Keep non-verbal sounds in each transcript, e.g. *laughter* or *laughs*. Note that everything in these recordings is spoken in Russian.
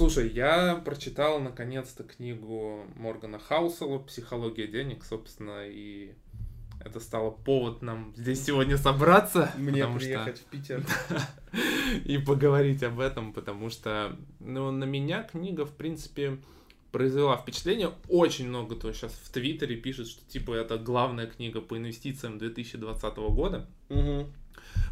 слушай, я прочитал наконец-то книгу Моргана Хаусела «Психология денег», собственно, и это стало повод нам здесь сегодня собраться. Мне приехать что... в Питер. *laughs* и поговорить об этом, потому что, ну, на меня книга, в принципе, произвела впечатление. Очень много кто сейчас в Твиттере пишет, что типа это главная книга по инвестициям 2020 года. Угу.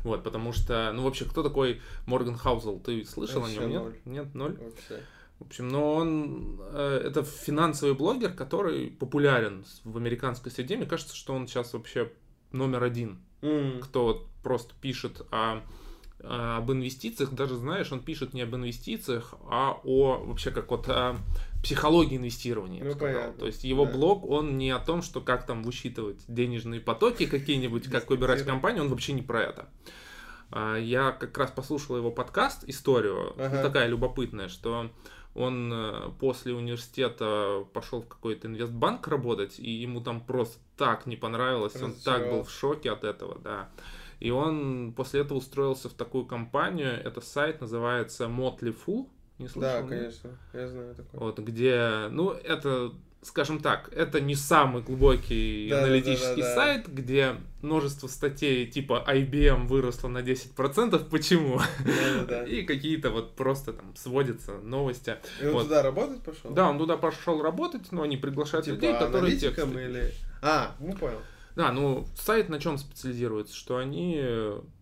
Вот, потому что, ну вообще, кто такой Морган Хаузел? Ты слышал Вообще о нем? ноль. Нет? Нет, ноль? Вообще. В общем, но он э, это финансовый блогер, который популярен в американской среде. Мне кажется, что он сейчас вообще номер один, М, кто вот просто пишет о- об инвестициях. Даже знаешь, он пишет не об инвестициях, а о вообще как вот о психологии инвестирования. Ну, сказал. понятно, То есть его да. блог, он не о том, что как там высчитывать денежные потоки какие-нибудь, как выбирать компанию, он вообще не про это. А, Я как раз послушал его подкаст, историю, Ага. такая любопытная, что он э, после университета пошел в какой-то инвестбанк работать, и ему там просто так не понравилось, он так был в шоке от этого, да. И он после этого устроился в такую компанию, это сайт называется Motley Fool, не слышал? Да, нет? конечно, я знаю такое. Вот, где, ну, это, скажем так, это не самый глубокий Да-да-да-да-да. аналитический сайт, где множество статей типа IBM выросла на 10%, *laughs* почему? Да-да-да. И какие-то вот просто там сводятся новости. И он Вот. туда работать пошел? Да, он туда пошел работать, но они приглашают Типа людей, которые тексты или... А, ну понял. да, ну сайт на чем специализируется, что они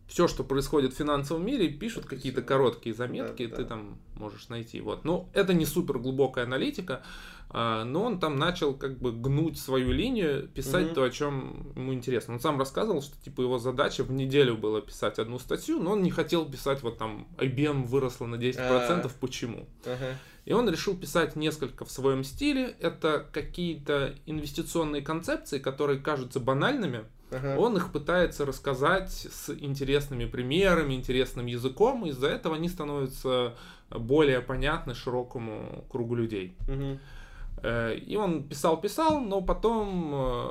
все, что происходит в финансовом мире, пишут какие-то короткие заметки, Да, ты да. там можешь найти. Вот. Ну, это не супер глубокая аналитика, а, но он там начал как бы гнуть свою линию, писать Мгм. то, о чем ему интересно. Он сам рассказывал, что типа его задача в неделю было писать одну статью, но он не хотел писать вот там IBM выросла на 10%, А. почему. Ага. И он решил писать несколько в своем стиле. Это какие-то инвестиционные концепции, которые кажутся банальными. Ага. Он их пытается рассказать с интересными примерами, интересным языком. Из-за этого они становятся более понятны широкому кругу людей. Э, И он писал-писал, но потом, э,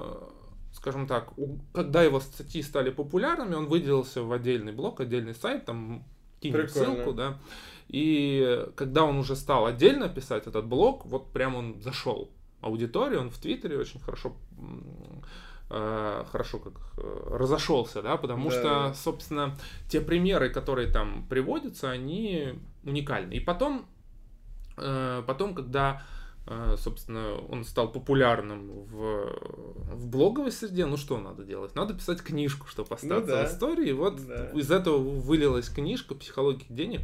скажем так, когда его статьи стали популярными, он выделился в отдельный блог, отдельный сайт, там кинем ссылку, да. И когда он уже стал отдельно писать этот блог, вот прям он зашел в аудиторию, он в Твиттере очень хорошо хорошо как э, разошелся, да, потому Да. что, собственно, те примеры, которые там приводятся, они уникальны. И потом, э, потом, когда э, собственно, он стал популярным в, в блоговой среде, ну что надо делать? Надо писать книжку, чтобы остаться да. в истории. И вот Да. из этого вылилась книжка «Психология денег».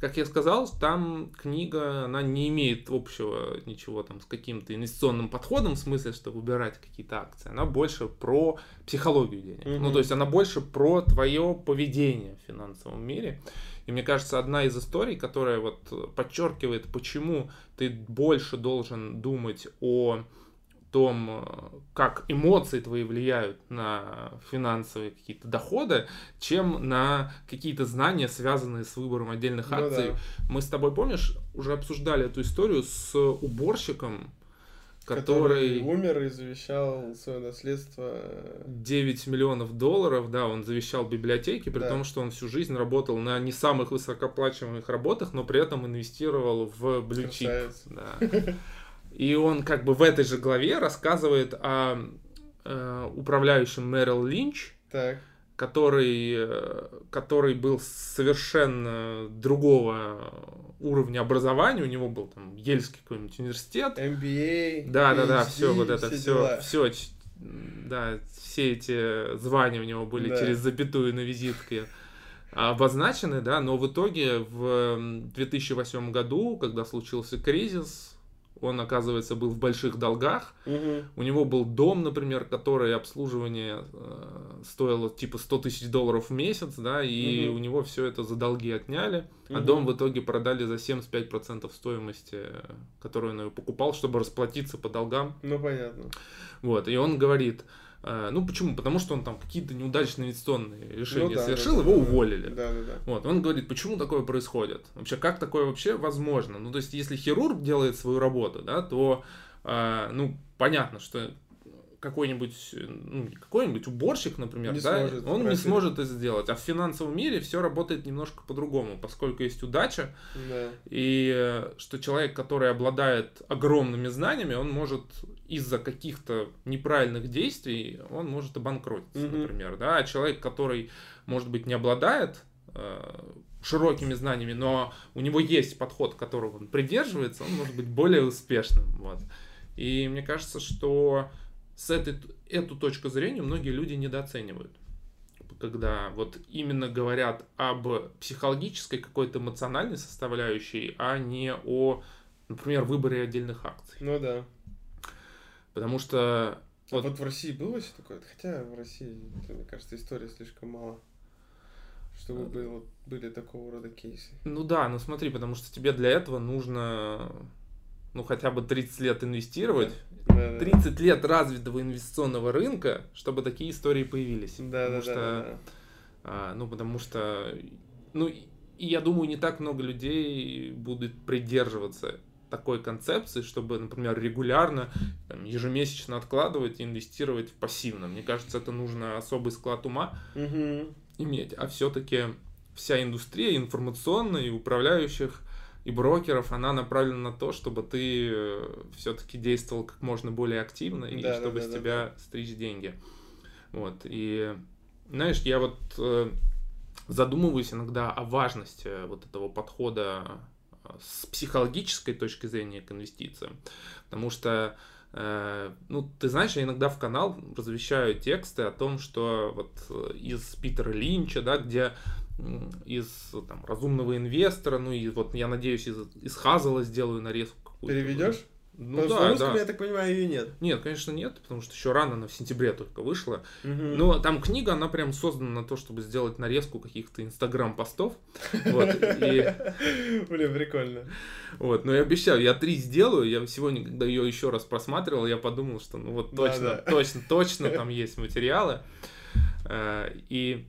Как я сказал, там книга, она не имеет общего ничего там с каким-то инвестиционным подходом, в смысле, что выбирать какие-то акции. Она больше про психологию денег. Ну, Мгм. то есть она больше про твое поведение в финансовом мире. И мне кажется, одна из историй, которая вот подчеркивает, почему ты больше должен думать о том, э, как эмоции твои влияют на финансовые какие-то доходы, чем на какие-то знания, связанные с выбором отдельных Ну акций. да. Мы с тобой, помнишь, уже обсуждали эту историю с уборщиком, Который который умер и завещал свое наследство. э, 9 миллионов долларов, да, он завещал библиотеке, при Да. том, что он всю жизнь работал на не самых высокооплачиваемых работах, но при этом инвестировал в блючип. Да. *laughs* И он как бы в этой же главе рассказывает о э, управляющем Мэрил Линч, Так. который, э, который был совершенно другого уровня образования, у него был там Ельский какой-нибудь университет, MBA. да, да, да, PhD, все вот это, все, дела. все, да, все эти звания у него были Да. через запятую на визитке обозначены, да, но в итоге в м, 2008 году, когда случился кризис, он, оказывается, был в больших долгах, Мгм. у него был дом, например, который обслуживание э, стоило типа 100 тысяч долларов в месяц, да, и Мгм. у него все это за долги отняли, а Мгм. дом в итоге продали за 75% стоимости, которую он его покупал, чтобы расплатиться по долгам. Ну, понятно. Вот, и он говорит, э, ну почему? Потому что он там какие-то неудачные инвестиционные решения Ну да, совершил, да, его да, уволили. Да, да, да. Вот, он говорит, почему такое происходит? Вообще, как такое вообще возможно? Ну, то есть, если хирург делает свою работу, да, то, э, ну, понятно, что какой-нибудь, ну, какой-нибудь уборщик, например, Не да, сможет он не сможет это сделать. А в финансовом мире все работает немножко по-другому, поскольку есть удача, Да. и э, что человек, который обладает огромными знаниями, он может из-за каких-то неправильных действий, он может обанкротиться, Мгм. например, да, а человек, который, может быть, не обладает э, широкими знаниями, но у него есть подход, которого он придерживается, он может быть более успешным, вот. И мне кажется, что с этой эту точку зрения многие люди недооценивают когда вот именно говорят об психологической какой-то эмоциональной составляющей, а не о, например, выборе отдельных акций. Ну да. Потому что А Вот. вот в России было вообще такое? Хотя в России, мне кажется, истории слишком мало. Чтобы Э. было, были такого рода кейсы. Ну да, ну смотри, потому что тебе для этого нужно, ну хотя бы 30 лет инвестировать, Да, да. 30 лет развитого инвестиционного рынка, чтобы такие истории появились. Да, Потому да, что, да, да. а, ну потому что, ну и я думаю, не так много людей будет придерживаться такой концепции, чтобы, например, регулярно, там, ежемесячно откладывать и инвестировать в пассивно. Мне кажется, это нужно особый склад ума, Мгм. иметь, а все-таки вся индустрия информационная и управляющих и брокеров, она направлена на то, чтобы ты все-таки действовал как можно более активно и Да, да, чтобы да, с да, тебя стричь деньги. Вот. И знаешь, я вот э, задумываюсь иногда о важности вот этого подхода э, с психологической точки зрения к инвестициям. Потому что Э, Ну, ты знаешь, я иногда в канал размещаю тексты о том, что вот э, из Питера Линча, да, где из там, разумного инвестора, ну и вот я надеюсь, из, из Хазела сделаю нарезку. Переведешь? Ну Потому да, русском, да. я так понимаю, ее нет. Нет, конечно, нет, потому что еще рано, она в сентябре только вышла. Мгм. Но там книга, она прям создана на то, чтобы сделать нарезку каких-то инстаграм-постов. Вот, и *laughs* Блин, прикольно. Вот, но я обещаю, я три сделаю. Я сегодня, когда ее еще раз просматривал, я подумал, что ну вот точно, да. точно, точно *laughs* там есть материалы. Э, И,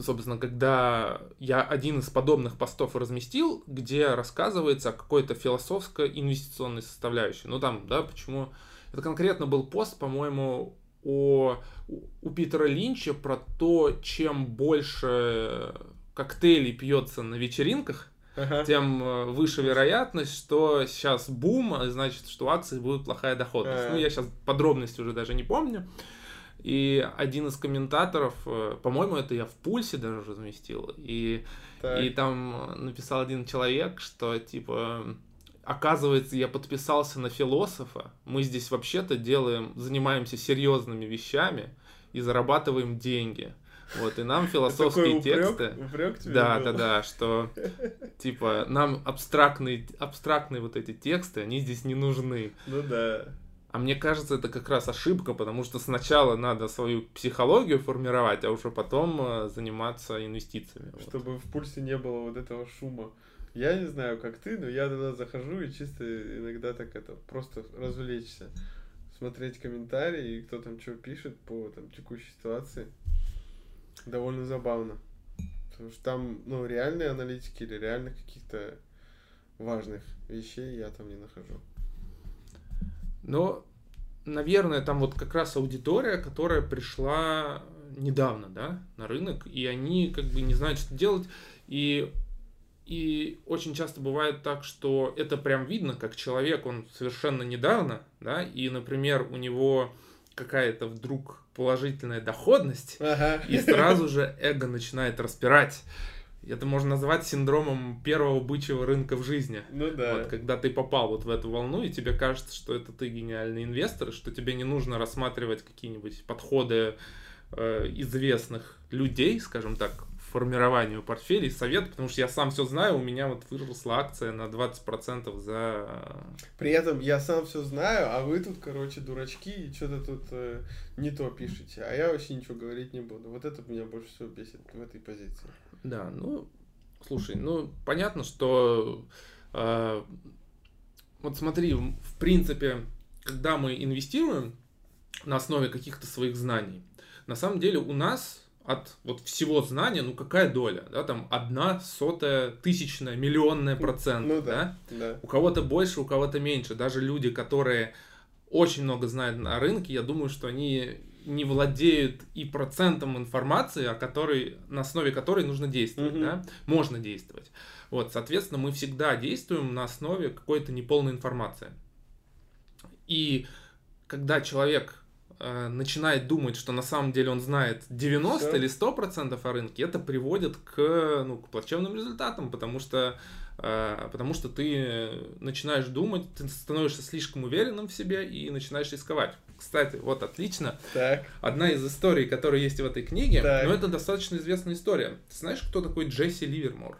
собственно, когда я один из подобных постов разместил, где рассказывается о какой-то философско-инвестиционной составляющей. Ну там, да, почему... Это конкретно был пост, по-моему, о, у- Питера Линча про то, чем больше коктейлей пьется на вечеринках, Ага. тем э, выше вероятность, что сейчас бум, а значит, что у акций будет плохая доходность. А. Ну, я сейчас подробности уже даже не помню. И один из комментаторов, э, по-моему, это я в пульсе даже разместил, и, Так. и там написал один человек, что типа оказывается, я подписался на философа, мы здесь вообще-то делаем, занимаемся серьезными вещами и зарабатываем деньги. Вот, и нам *laughs* философские Такой упрек, тексты... упрек тебе Да, был? да, да, что типа нам абстрактные, абстрактные вот эти тексты, они здесь не нужны. Ну да. А мне кажется, это как раз ошибка, потому что сначала надо свою психологию формировать, а уже потом э, заниматься инвестициями. Вот. Чтобы в пульсе не было вот этого шума. Я не знаю, как ты, но я туда захожу и чисто иногда так это, просто развлечься. Смотреть комментарии, и кто там что пишет по там, текущей ситуации. Довольно забавно. Потому что там, ну, реальные аналитики или реальных каких-то важных вещей я там не нахожу. Но, наверное, там вот как раз аудитория, которая пришла недавно, да, на рынок, и они как бы не знают, что делать, и и очень часто бывает так, что это прям видно, как человек, он совершенно недавно, да, и, например, у него какая-то вдруг положительная доходность, Ага. и сразу же эго начинает распирать. Это можно назвать синдромом первого бычьего рынка в жизни. Ну да. Вот, когда ты попал вот в эту волну, и тебе кажется, что это ты гениальный инвестор, что тебе не нужно рассматривать какие-нибудь подходы э, известных людей, скажем так, к формированию портфелей, совет, потому что я сам все знаю, у меня вот выросла акция на 20% за... При этом я сам все знаю, а вы тут, короче, дурачки и что-то тут э, не то пишете. А я вообще ничего говорить не буду. Вот это меня больше всего бесит в этой позиции. Да, ну, слушай, ну, понятно, что... э, вот смотри, в принципе, когда мы инвестируем на основе каких-то своих знаний, на самом деле у нас от вот всего знания, ну какая доля, да, там одна сотая, тысячная, миллионная процент, Ну да? да. Да. У кого-то больше, у кого-то меньше. Даже люди, которые очень много знают на рынке, я думаю, что они не владеют и процентом информации, о которой, на основе которой нужно действовать, Мгм. да, можно действовать. Вот, соответственно, мы всегда действуем на основе какой-то неполной информации. И когда человек э, начинает думать, что на самом деле он знает 90 Всё. или 100% о рынке, это приводит к, ну, к плачевным результатам, потому что, э, потому что ты начинаешь думать, ты становишься слишком уверенным в себе и начинаешь рисковать. Кстати, вот отлично. Так. Одна из историй, которая есть в этой книге, Так. но это достаточно известная история. Ты знаешь, кто такой Джесси Ливермор?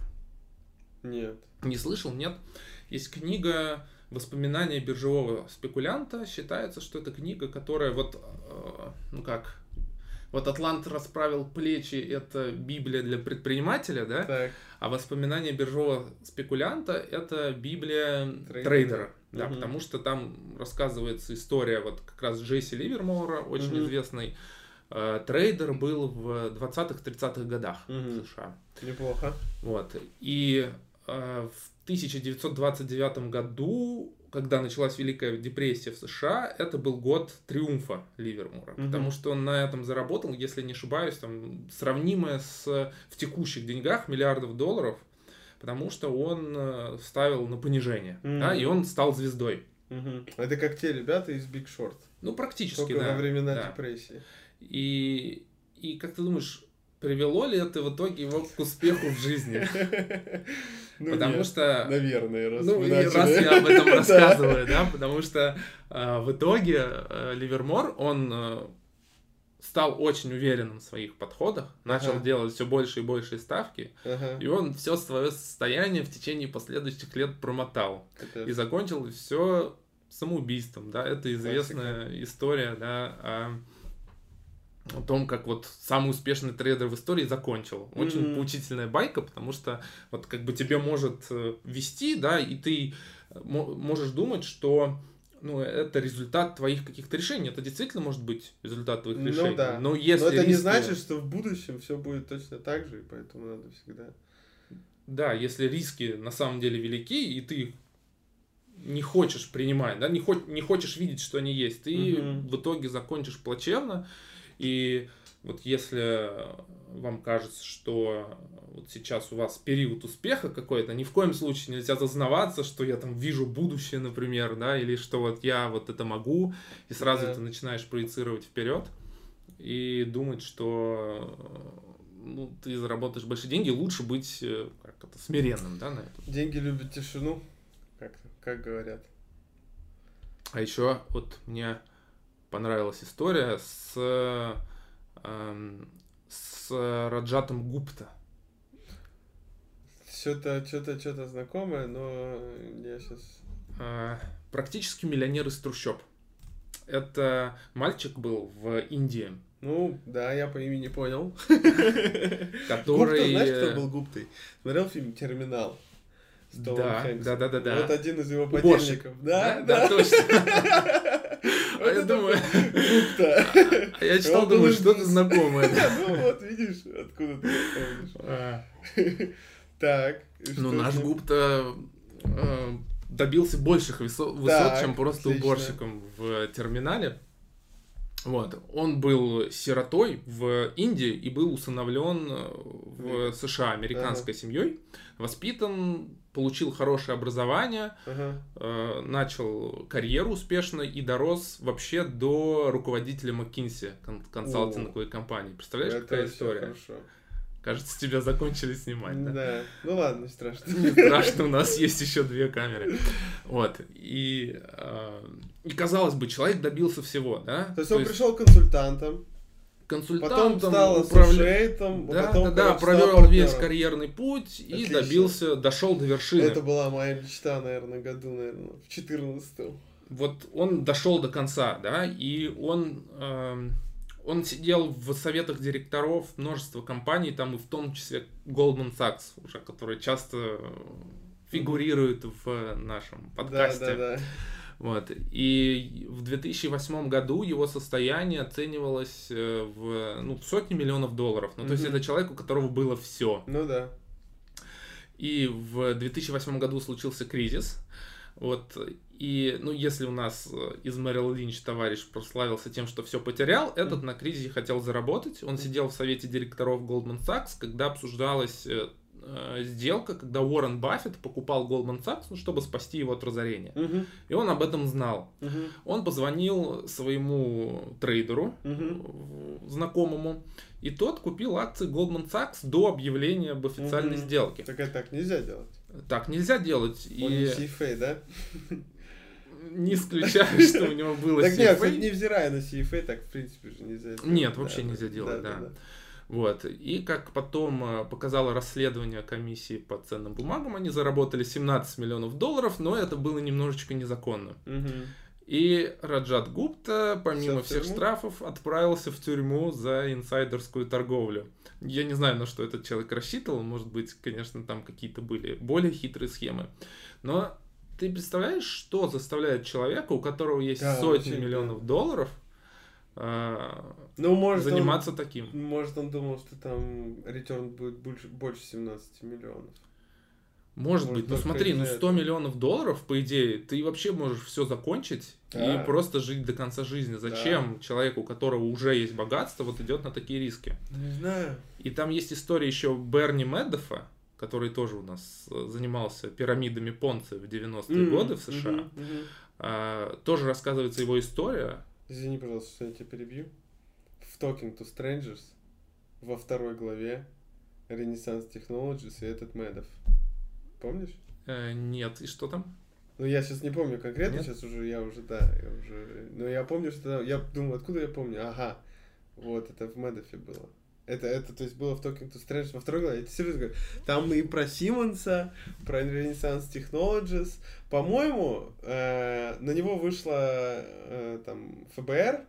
Нет. Не слышал? Нет. Есть книга «Воспоминания биржевого спекулянта». Считается, что это книга, которая вот, э, ну как, вот «Атлант расправил плечи» — это Библия для предпринимателя, да? Так. А «Воспоминания биржевого спекулянта» — это Библия Трейдера. трейдера. Да, Мгм. потому что там рассказывается история вот как раз Джесси Ливермора, очень Мгм. известный э, трейдер был в 20-30-х годах в США. Неплохо. Вот. И э, в 1929 году, когда началась Великая депрессия в США, это был год триумфа Ливермора. Мгм. Потому что он на этом заработал, если не ошибаюсь, там, сравнимое с в текущих деньгах миллиардов долларов, потому что он э, ставил на понижение. Мгм. Да, и он стал звездой. Мгм. Это как те ребята из Big Short. Ну, практически, Только да. во времена да. депрессии. И, и как ты думаешь, привело ли это в итоге его к успеху в жизни? *laughs* Ну, Потому нет, что... Наверное, раз Ну, начали. раз я об этом *laughs* рассказываю, да, потому что э, в итоге э, Ливермор, он э, стал очень уверенным в своих подходах, начал Ага. делать все больше и больше ставки, Ага. и он все свое состояние в течение последующих лет промотал. Это- И закончил все самоубийством, да, это известная история, да, о, о том, как вот самый успешный трейдер в истории закончил. Очень Мгм. поучительная байка, потому что вот как бы тебе может э, вести, да, и ты э, мо- можешь думать, что ну, это результат твоих каких-то решений. Это действительно может быть результат твоих Ну решений. да. Но если Но это не риски- значит, что в будущем все будет точно так же, и поэтому надо всегда. Да, если риски на самом деле велики, и ты их не хочешь принимать, да, не, хо- не хочешь видеть, что они есть, ты Мгм. в итоге закончишь плачевно. И вот если вам кажется, что вот сейчас у вас период успеха какой-то, ни в коем случае нельзя зазнаваться, что я там вижу будущее, например, да, или что вот я вот это могу, и сразу Да. ты начинаешь проецировать вперед и думать, что ну, ты заработаешь большие деньги, лучше быть э, как это, смиренным, да, на этом. Деньги любят тишину, как, как говорят. А еще вот мне понравилась история с, эм, с Раджатом Гупта. Что-то, что-то, что-то знакомое, но я сейчас... Э, практически миллионер из трущоб. Это мальчик был в Индии, Ну, да, я по имени понял. *laughs* который... Гупта, знаешь, кто был Гуптой? Смотрел фильм «Терминал»? Да, да, да, да, да. Вот один из его подельников. Да, да, да. точно. *laughs* А я думаю, *laughs* а я читал, думаю, что-то знакомое. *laughs* Ну вот, видишь, откуда ты помнишь. А, Так. Ну, наш? Гупта э, добился больших высо- высот, чем просто уборщиком в терминале. Вот. Он был сиротой в Индии и был усыновлен э, в США американской семьей. Воспитан, получил хорошее образование, Ага. э, начал карьеру успешно и дорос вообще до руководителя McKinsey, кон- консалтинговой компании. Представляешь, какая история? хорошо. Кажется, тебя закончили снимать, да? Да. Ну ладно, не страшно. Не страшно, у нас есть еще две камеры. Вот. И, э, и казалось бы, человек добился всего, да? То есть он пришел консультантом, консультантом, потом стал управля- ассошиейтом, Да, потом, да, да, провел весь партнером. карьерный путь и Отлично. добился, дошел до вершины. Это была моя мечта, наверное, году, наверное, в 14 Вот он дошел до конца, да, и он, эм, он сидел в советах директоров множества компаний, там и в том числе Goldman Sachs, уже, который часто э, фигурирует в нашем Да, подкасте. да, да. Вот. И в 2008 году его состояние оценивалось э, в, ну, в сотни миллионов долларов. Ну, то есть это человек, у которого было все. Ну да. И в 2008 году случился кризис. Вот. И, ну, если у нас э, из Мэрил Линч товарищ прославился тем, что все потерял, этот на кризисе хотел заработать. Он сидел в совете директоров Goldman Sachs, когда обсуждалась э, э, сделка, когда Уоррен Баффет покупал Goldman Sachs, ну, чтобы спасти его от разорения. Мгм. И он об этом знал. Мгм. Он позвонил своему трейдеру, э, знакомому, и тот купил акции Goldman Sachs до объявления об официальной Мгм. сделке. Так это так нельзя делать. Так нельзя делать. Он не И CFA, да? Не исключаю, что у него было Так нет, невзирая на CFA, так в принципе же нельзя делать. Нет, вообще нельзя делать, да. Вот. И как потом э, показало расследование комиссии по ценным бумагам, они заработали 17 миллионов долларов, но это было немножечко незаконно. И Раджат Гупта, помимо всех штрафов, отправился в тюрьму за инсайдерскую торговлю. Я не знаю, на что этот человек рассчитывал. Может быть, конечно, там какие-то были более хитрые схемы. Но ты представляешь, что заставляет человека, у которого есть Да, сотни миллионов долларов, а, Ну, может, заниматься таким? он, может, он думал, что там ретерн будет больше, больше 17 миллионов. Может Может, быть, ну смотри, ну из-за 100 этого. миллионов долларов, по идее, ты вообще можешь все закончить Да. и просто жить до конца жизни. Зачем человеку, у которого уже есть богатство, вот идет на такие риски? Не знаю. И там есть история еще Берни Медофа, который тоже у нас э, занимался пирамидами Понци в 90-е Мгм, годы в США. мгм, мгм. А, тоже рассказывается его история. Извини, пожалуйста, что я тебя перебью. В Talking to Strangers во второй главе Renaissance Technologies и этот Медов. Помнишь? Э, нет, и что там? Ну, я сейчас не помню конкретно, Нет? сейчас уже, я уже, да, я уже... Но я помню, что... Я думаю, откуда я помню? Ага, вот, это в Медофе было. Это, это, то есть, было в Talking to Strangers во второй главе. Я тебе серьезно говорю. Там и про Симмонса, про Renaissance Technologies. По-моему, э, на него вышло э, там ФБР,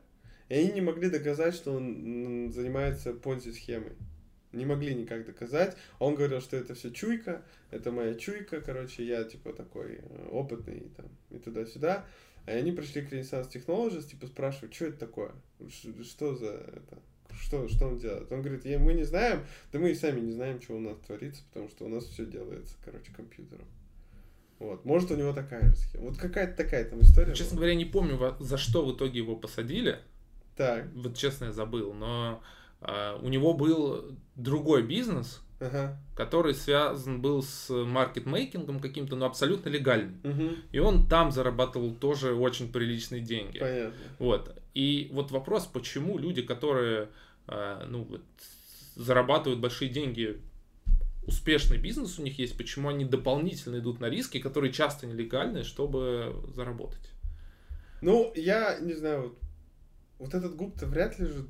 и они не могли доказать, что он занимается понзи-схемой. Не могли никак доказать. Он говорил, что это все чуйка, это моя чуйка, короче, я типа такой э, опытный там и туда-сюда. И они пришли к Renaissance Technologies, типа спрашивают, что это такое? Что за это? Что, что он делает? Он говорит, «Я- мы не знаем, да мы и сами не знаем, что у нас творится, потому что у нас все делается, короче, компьютером. Вот. Может, у него такая же схема. Вот какая-то такая там история. Честно была. говоря, не помню, за что в итоге его посадили. Так, Вот честно, я забыл. Но а, у него был другой бизнес, ага. который связан был с маркетмейкингом каким-то, но абсолютно легальным. Угу. И он там зарабатывал тоже очень приличные деньги. Понятно. Вот. И вот вопрос, почему люди, которые ну, вот, зарабатывают большие деньги, успешный бизнес у них есть, почему они дополнительно идут на риски, которые часто нелегальные, чтобы заработать. Ну, я не знаю, вот, вот этот Гупта вряд ли же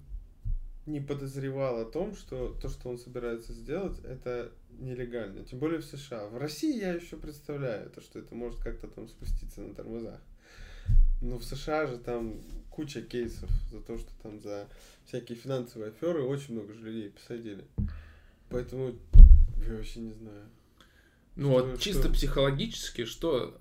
не подозревал о том, что то, что он собирается сделать, это нелегально. Тем более в США. В России я еще представляю, то, что это может как-то там спуститься на тормозах. Но в США же там куча кейсов за то, что там за всякие финансовые аферы очень много же людей посадили. Поэтому я вообще не знаю. Ну Что- вот чисто что? психологически, что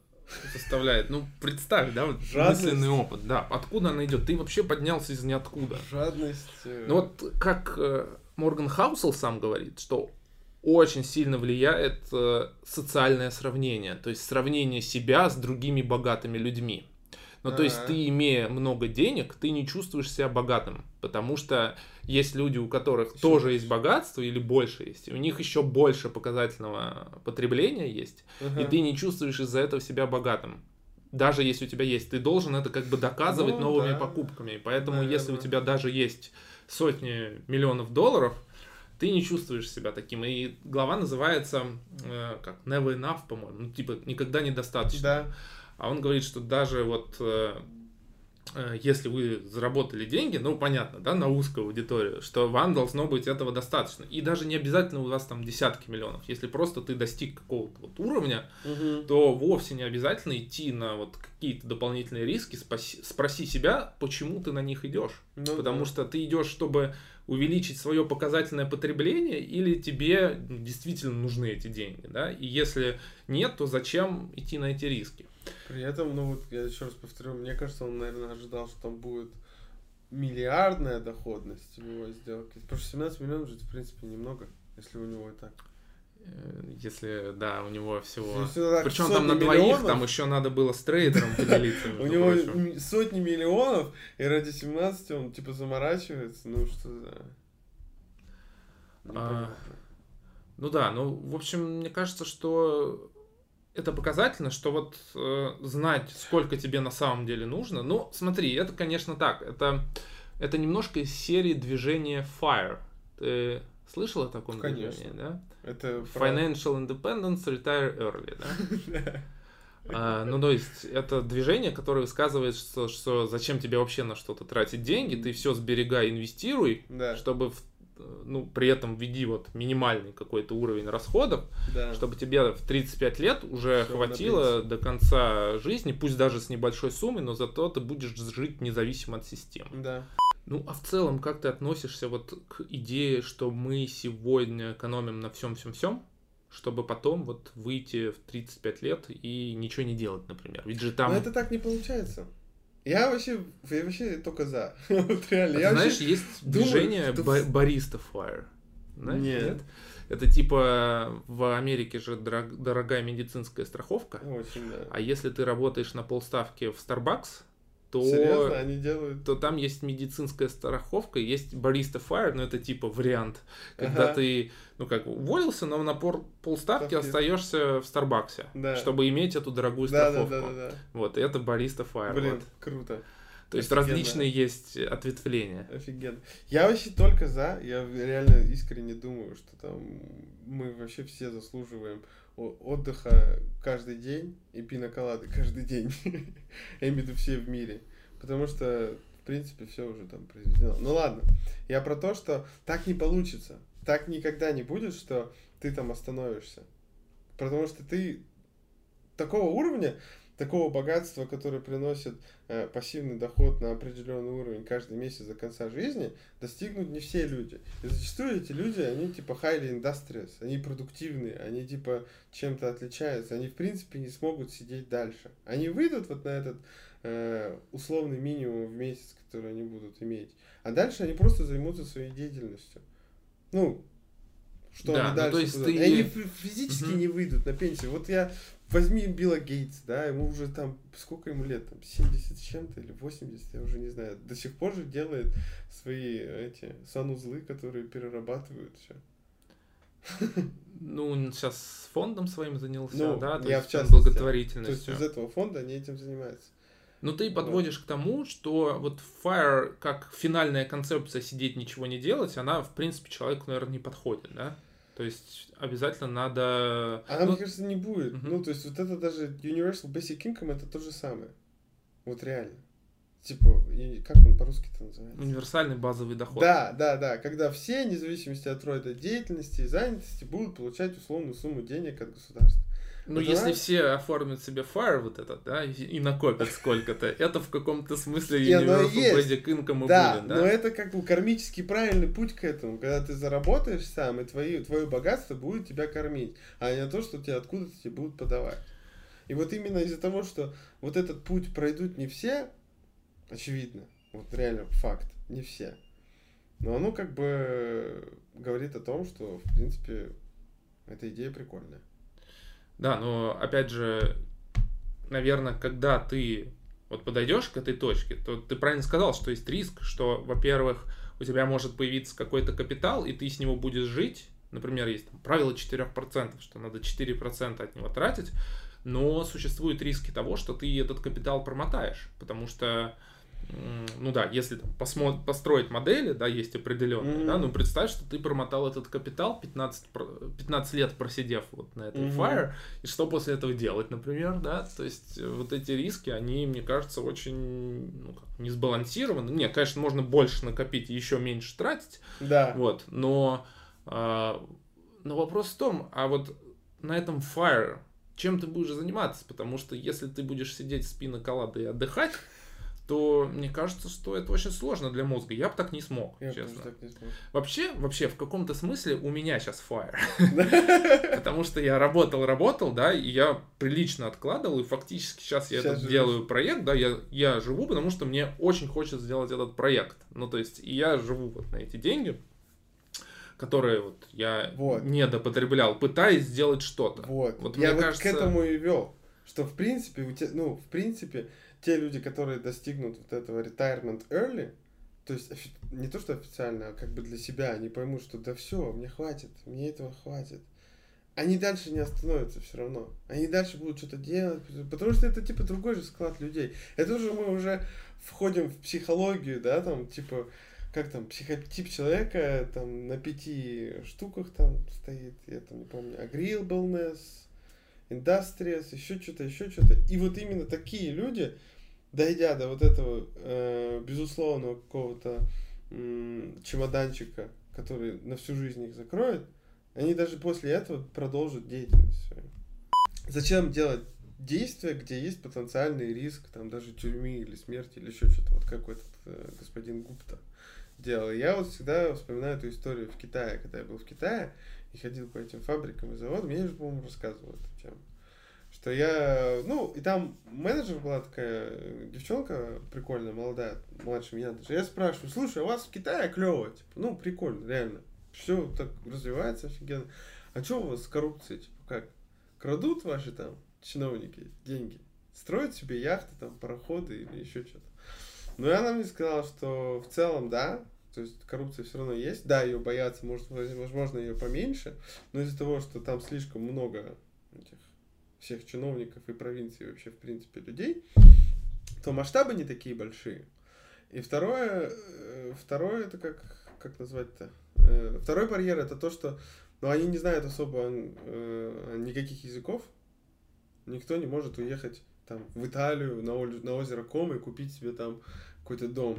заставляет? Ну, представь, да, вот Жадность. мысленный опыт, да, откуда она идет? Ты вообще поднялся из ниоткуда. Жадность. э, Ну вот как э, Морган Хаусел сам говорит, что очень сильно влияет э, социальное сравнение, то есть сравнение себя с другими богатыми людьми. Ну, то есть ты, имея много денег, ты не чувствуешь себя богатым, потому что есть люди, у которых Ещё тоже есть богатство или больше есть, и у них еще больше показательного потребления есть, ага. и ты не чувствуешь из-за этого себя богатым. Даже если у тебя есть, ты должен это как бы доказывать Ну, новыми да. покупками. Поэтому, если у тебя даже есть сотни миллионов долларов, ты не чувствуешь себя таким. И глава называется э, как Never Enough, по-моему. Ну, типа, никогда недостаточно. Да. А он говорит, что даже вот э, э, если вы заработали деньги, ну, понятно, да, на узкую аудиторию, что вам должно быть этого достаточно. И даже не обязательно у вас там десятки миллионов. Если просто ты достиг какого-то вот уровня, Мгм. то вовсе не обязательно идти на вот какие-то дополнительные риски. Спаси- спроси себя, почему ты на них идешь. Ну Потому да. что ты идешь, чтобы увеличить свое показательное потребление, или тебе действительно нужны эти деньги, да? И если нет, то зачем идти на эти риски? При этом, ну вот я еще раз повторю, мне кажется, он, наверное, ожидал, что там будет миллиардная доходность у него сделки. Потому что 17 миллионов же, в принципе, немного, если у него и так. Э, Если, да, у него всего... Причем там на двоих, миллионов, там еще надо было с трейдером поделиться. *laughs* У него сотни миллионов, и ради 17 он типа заморачивается. Ну что за... А, Ну да, ну, в общем, мне кажется, что это показательно, что вот э, знать, сколько тебе на самом деле нужно. Ну, смотри, это, конечно, так. Это, это немножко из серии движения FIRE. Ты слышал о таком Конечно. движении, да? Это про- Financial Independence, Retire Early, *laughs* да? А, ну, то есть, это движение, которое высказывает, что, что зачем тебе вообще на что-то тратить деньги, ты все сберегай, инвестируй, Да, чтобы в- ну, при этом введи вот минимальный какой-то уровень расходов, да. чтобы тебе в 35 лет уже Всё, хватило до конца жизни, пусть даже с небольшой суммой, но зато ты будешь жить независимо от системы. Да. Ну, а в целом, как ты относишься вот к идее, что мы сегодня экономим на всем-всем-всем, чтобы потом вот выйти в 35 лет и ничего не делать, например? Ведь же там... Но это так не получается. Я вообще, я вообще только за. *laughs* Вот реально. А я ты знаешь, есть думаю, движение что бариста fire. Знаешь, Нет. Это типа в Америке же дорог- дорогая медицинская страховка. Очень, да. А если ты работаешь на полставки в Starbucks, то, Серьезно, они делают... то там есть медицинская страховка, есть бариста fire, но это типа вариант, когда Ага. ты, ну как, уволился, но на пор- полставки Ставки. остаешься в Старбаксе, Да. чтобы иметь эту дорогую Да, да, страховку. да, да, да. Вот, это бариста fire. Блин, вот. круто. То есть офигенно. различные есть ответвления. Офигенно. Я вообще только за. Я реально искренне думаю, что там мы вообще все заслуживаем отдыха каждый день и пиноколады каждый день. *laughs* Я имею в виду все в мире. Потому что, в принципе, все уже там произведено. Ну ладно. Я про то, что так не получится. Так никогда не будет, что ты там остановишься. Потому что ты такого уровня, такого богатства, которое приносит э, пассивный доход на определенный уровень каждый месяц до конца жизни, достигнут не все люди. И зачастую эти люди, они типа highly industrious, они продуктивные, они типа чем-то отличаются, они в принципе не смогут сидеть дальше. Они выйдут вот на этот э, условный минимум в месяц, который они будут иметь, а дальше они просто займутся своей деятельностью. Ну, что Да, они ну, дальше то есть будут. ты- И они фи- физически Мгм. не выйдут на пенсию. Вот я возьми Билла Гейтс, да, ему уже там, сколько ему лет, там, 70 с чем-то или 80, я уже не знаю, до сих пор же делает свои эти санузлы, которые перерабатывают все. Ну, он сейчас с фондом своим занялся, Ну, да, то я есть в частности. То есть благотворительностью. из этого фонда они этим занимаются. Ну, ты Вот. подводишь к тому, что вот Fire как финальная концепция сидеть ничего не делать, она, в принципе, человеку, наверное, не подходит, да? То есть обязательно надо... Она, ну, мне кажется, не будет. Мгм. Ну, то есть вот это даже Universal Basic Income это то же самое. Вот реально. Типа, и как он по-русски-то называется? универсальный базовый доход. Да, да, да. Когда все, вне зависимости от рода деятельности и занятости, будут получать условную сумму денег от государства. Ну, Вот если все оформят себе Fire вот этот, да, и, и накопят сколько-то, это в каком-то смысле Universal. Basic Income да, будет, но да? это как бы кармически правильный путь к этому, когда ты заработаешь сам, и твои, твое богатство будет тебя кормить, а не то, что тебе откуда-то тебе будут подавать. И вот именно из-за того, что вот этот путь пройдут не все, очевидно, вот реально факт, не все, но оно как бы говорит о том, что, в принципе, эта идея прикольная. Да, но опять же, наверное, когда ты вот подойдешь к этой точке, то ты правильно сказал, что есть риск, что, во-первых, у тебя может появиться какой-то капитал, и ты с него будешь жить. Например, есть там правило 4%, что надо 4% от него тратить, но существуют риски того, что ты этот капитал промотаешь, потому что ну да, если посмо- построить модели, да, есть определенные, Мгм. да, ну представь, что ты промотал этот капитал 15, про- 15 лет просидев вот на этой Мгм. Fire, и что после этого делать, например, да, то есть э, вот эти риски, они, мне кажется, очень ну, как, не сбалансированы. Нет, конечно, можно больше накопить и еще меньше тратить, Да. вот, но, а, но вопрос в том, а вот на этом Fire чем ты будешь заниматься? Потому что если ты будешь сидеть с пиноколадой и отдыхать, то мне кажется, что это очень сложно для мозга. Я бы так не смог, Я честно. так не смог. Вообще, вообще, в каком-то смысле у меня сейчас Fire. *laughs* Потому что я работал, работал, да, и я прилично откладывал, и фактически сейчас я делаю проект, да, я, живу, потому что мне очень хочется сделать этот проект. Ну, то есть, и я живу вот на эти деньги. которые вот я Вот. недопотреблял, пытаясь сделать что-то. Вот. Вот я мне вот кажется- к этому и вел. Что в принципе, у ну, в принципе, те люди, которые достигнут вот этого retirement early, то есть не то, что официально, а как бы для себя, они поймут, что да все, мне хватит, мне этого хватит. Они дальше не остановятся все равно. Они дальше будут что-то делать, потому что это типа другой же склад людей. Это уже мы уже входим в психологию, да, там, типа, как там, психотип человека там на пяти штуках там стоит, я там не помню, agreeableness, industrious, еще что-то, еще что-то. И вот именно такие люди, дойдя до вот этого э, безусловного какого-то м, чемоданчика, который на всю жизнь их закроет, они даже после этого продолжат деятельность свою. Зачем делать действия, где есть потенциальный риск, там даже тюрьмы или смерти или еще что-то, вот как этот э, господин Гупта делал. Я вот всегда вспоминаю эту историю в Китае, когда я был в Китае и ходил по этим фабрикам и заводам, я уже, по-моему, рассказывал эту тему. Что я, ну, и там менеджер была такая девчонка прикольная, молодая, младше меня даже. Я спрашиваю, слушай, а у вас в Китае клево, типа, ну, прикольно, реально. Все так развивается офигенно. А что у вас с коррупцией, типа, как? Крадут ваши там чиновники деньги? Строят себе яхты, там, пароходы или еще что-то? И она мне сказала, что в целом, да, то есть коррупция все равно есть. Да, ее боятся, может, возможно, ее поменьше, но из-за того, что там слишком много этих всех чиновников и провинций вообще, в принципе, людей, то масштабы не такие большие. И второе, э, второе это как, как назвать-то? Э, Второй барьер это то, что ну, они не знают особо э, никаких языков. Никто не может уехать там в Италию на, на озеро Ком и купить себе там какой-то дом.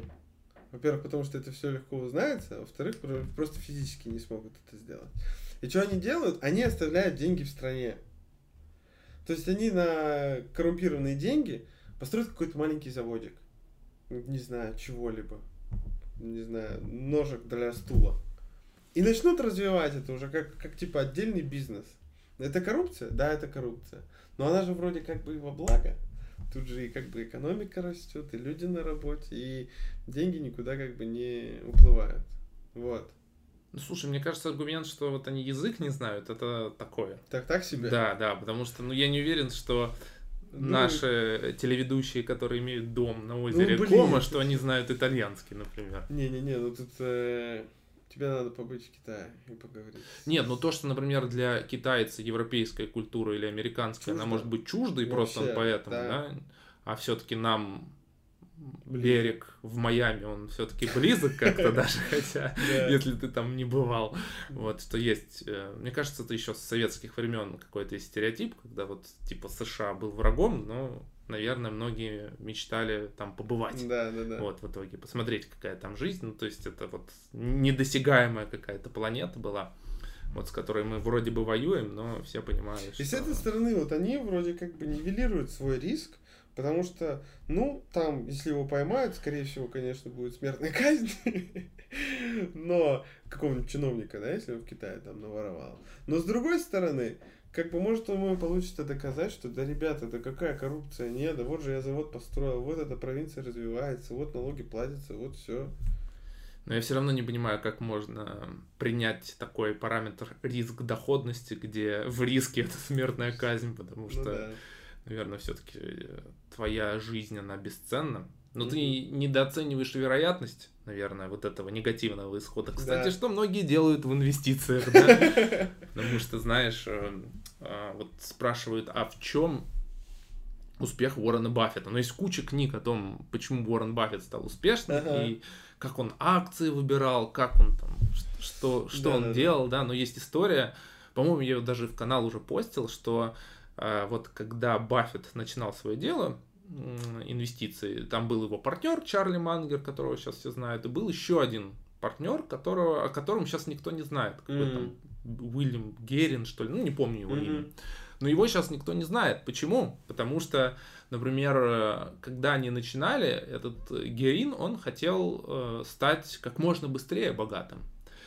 Во-первых, потому что это все легко узнается, а во-вторых, про- просто физически не смогут это сделать. И что они делают? Они оставляют деньги в стране. То есть они на коррумпированные деньги построят какой-то маленький заводик. Не знаю, чего-либо. Не знаю, ножек для стула. И начнут развивать это уже как, как типа отдельный бизнес. Это коррупция? Да, это коррупция. Но она же вроде как бы во благо. Тут же и как бы экономика растет, и люди на работе, и деньги никуда как бы не уплывают. Вот. Ну, слушай, мне кажется, аргумент, что вот они язык не знают, это такое. Так, так себе? Да, да, потому что, ну, я не уверен, что Ну, наши телеведущие, которые имеют дом на озере блин. Кома, что они знают итальянский, например. Не-не-не, ну тут э, тебе надо побыть в Китае и поговорить. Нет, ну то, что, например, для китайца европейская культура или американская, она Чуждо. может быть чуждой, просто он Вообще, поэтому, да. да, а все-таки нам Блин. берег в Майами, он все-таки близок как-то *laughs* даже, хотя, если ты там не бывал, вот, что есть, э, мне кажется, это еще с советских времен какой-то стереотип, когда вот, типа, США был врагом, но, наверное, многие мечтали там побывать. Да, да, да. Вот, в итоге, посмотреть, какая там жизнь. Ну, то есть, это вот недосягаемая какая-то планета была, вот с которой мы вроде бы воюем, но все понимают, И с что- этой стороны, вот они вроде как бы нивелируют свой риск, потому что, ну, там, если его поймают, скорее всего, конечно, будет смертная *laughs* казнь, но какого-нибудь чиновника, да, если он в Китае там наворовал. Но с другой стороны, как бы может ему получится доказать, что да, ребята, да какая коррупция, нет, да вот же я завод построил, вот эта провинция развивается, вот налоги платятся, вот все. Но я все равно не понимаю, как можно принять такой параметр риск доходности, где в риске это смертная казнь, потому Ну что, да. наверное, все-таки твоя жизнь, она бесценна. Но ты недооцениваешь вероятность, наверное, вот этого негативного исхода. Кстати, Да. что многие делают в инвестициях, да? *laughs* Потому что, знаешь, э, а, вот спрашивают, а в чем успех Уоррена Баффета? Ну, есть куча книг о том, почему Уоррен Баффет стал успешным, Ага. и как он акции выбирал, как он там, что, что он делал, да, но есть история, по-моему, я ее даже в канал уже постил, что а, вот когда Баффет начинал свое дело, инвестиции, там был его партнер Чарли Мангер, которого сейчас все знают, и был еще один партнер, которого, о котором сейчас никто не знает, какой Мгм. там Уильям Герин, что ли, ну не помню его Мгм. имя. Но его сейчас никто не знает. Почему? Потому что, например, э, когда они начинали, этот э, Герин, он хотел э, стать как можно быстрее богатым.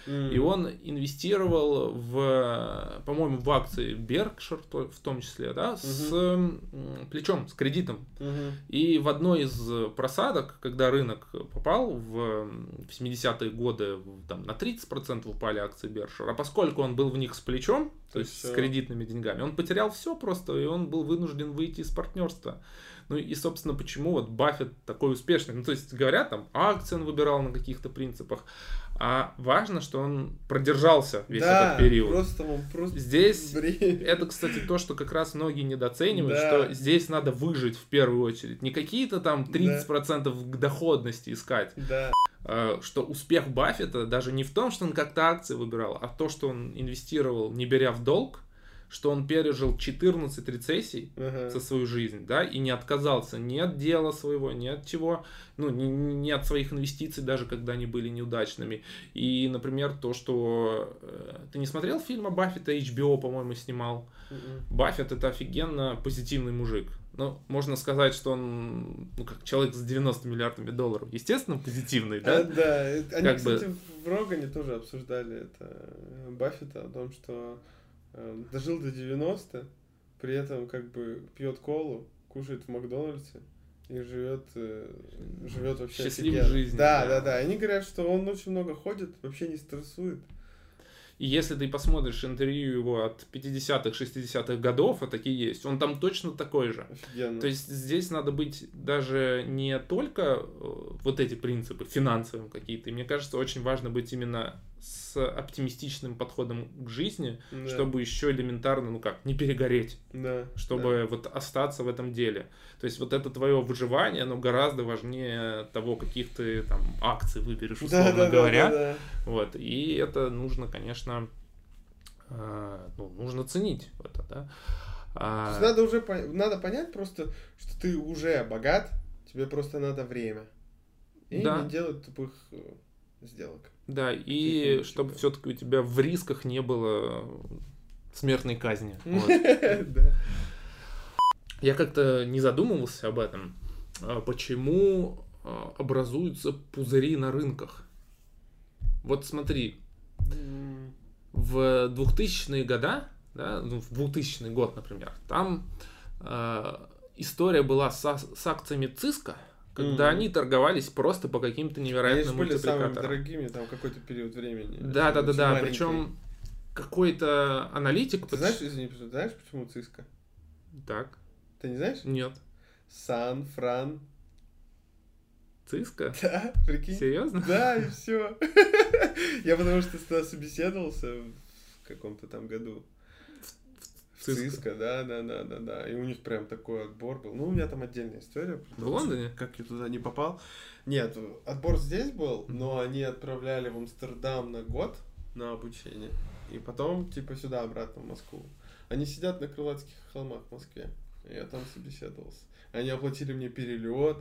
И он инвестировал в, по-моему, в акции Berkshire в том числе, да, с mm-hmm. плечом, с кредитом. Мгм. И в одной из просадок, когда рынок попал в 70-е годы, в- там на 30% упали акции Бершер, а поскольку он был в них с плечом, то То есть есть с кредитными деньгами, он потерял все просто, и он был вынужден выйти из партнерства. Ну и, собственно, почему вот Баффет такой успешный. Ну, то есть, говорят, там, акции он выбирал на каких-то принципах, а важно, что он продержался весь да, этот период. просто он просто Здесь время. это, кстати, то, что как раз многие недооценивают, Да. что здесь надо выжить в первую очередь. Не какие-то там 30% к доходности искать. Да, А, Что успех Баффета даже не в том, что он как-то акции выбирал, а то, что он инвестировал, не беря в долг, что он пережил 14 рецессий ага. за свою жизнь, да, и не отказался ни от дела своего, ни от чего, ну, ни, ни от своих инвестиций, даже когда они были неудачными. И, например, то, что... э, Ты не смотрел фильм о Баффета, HBO, по-моему, снимал? Мгм. Баффет это офигенно позитивный мужик. Ну, можно сказать, что он, ну, как человек с 90 миллиардами долларов. Естественно, позитивный, А, да? да, это- они, Как бы- кстати, в Рогане тоже обсуждали это э, Баффета о том, что дожил до 90, при этом как бы пьет колу, кушает в Макдональдсе и живет, э, живет вообще Счастливой жизнью, Да, да. да, да. Они говорят, что он очень много ходит, вообще не стрессует. И если ты посмотришь интервью его от 50-х, 60-х годов, а такие есть, он там точно такой же. Офигенно. То есть здесь надо быть даже не только э, вот эти принципы финансовым какие-то. И мне кажется, очень важно быть именно с оптимистичным подходом к жизни, Да, чтобы еще элементарно, ну как, не перегореть. да, чтобы вот остаться в этом деле. То есть вот это твое выживание, оно гораздо важнее того, каких ты там акций выберешь, да. условно Да, да, да, говоря. да, да. Вот. И это нужно, конечно, э, ну, нужно ценить это, да. То А, есть надо уже по- надо понять просто, что ты уже богат, тебе просто надо время. И Да. не делать тупых э, сделок. Да, и чтобы все-таки у тебя в рисках не было смертной казни. *laughs* Я как-то не задумывался об этом. А Почему а, образуются пузыри на рынках? Вот смотри, в 2000-е года, да, ну, в 2000 год, например, там э, история была с, ас- с акциями Циска, когда Мгм. они торговались просто по каким-то Они же невероятным были самыми дорогими там какой-то период времени. Да, да, да, да. Причем какой-то аналитик. Ты знаешь, извини, ты знаешь, почему Cisco? Так, Ты не знаешь? нет. Сан, Фран. Циска? *laughs* Да, прикинь. Серьезно? Да, и все. *laughs* Я потому что с собеседовался в каком-то там году. Cisco. Cisco, да, да, да, да, да. И у них прям такой отбор был. Ну, у меня там отдельная история. В Лондоне? Как я туда не попал. Нет, отбор здесь был, но они отправляли в Амстердам на год на обучение. И потом, типа, сюда, обратно в Москву. Они сидят на Крылатских холмах в Москве. Я там собеседовался. Они оплатили мне перелет,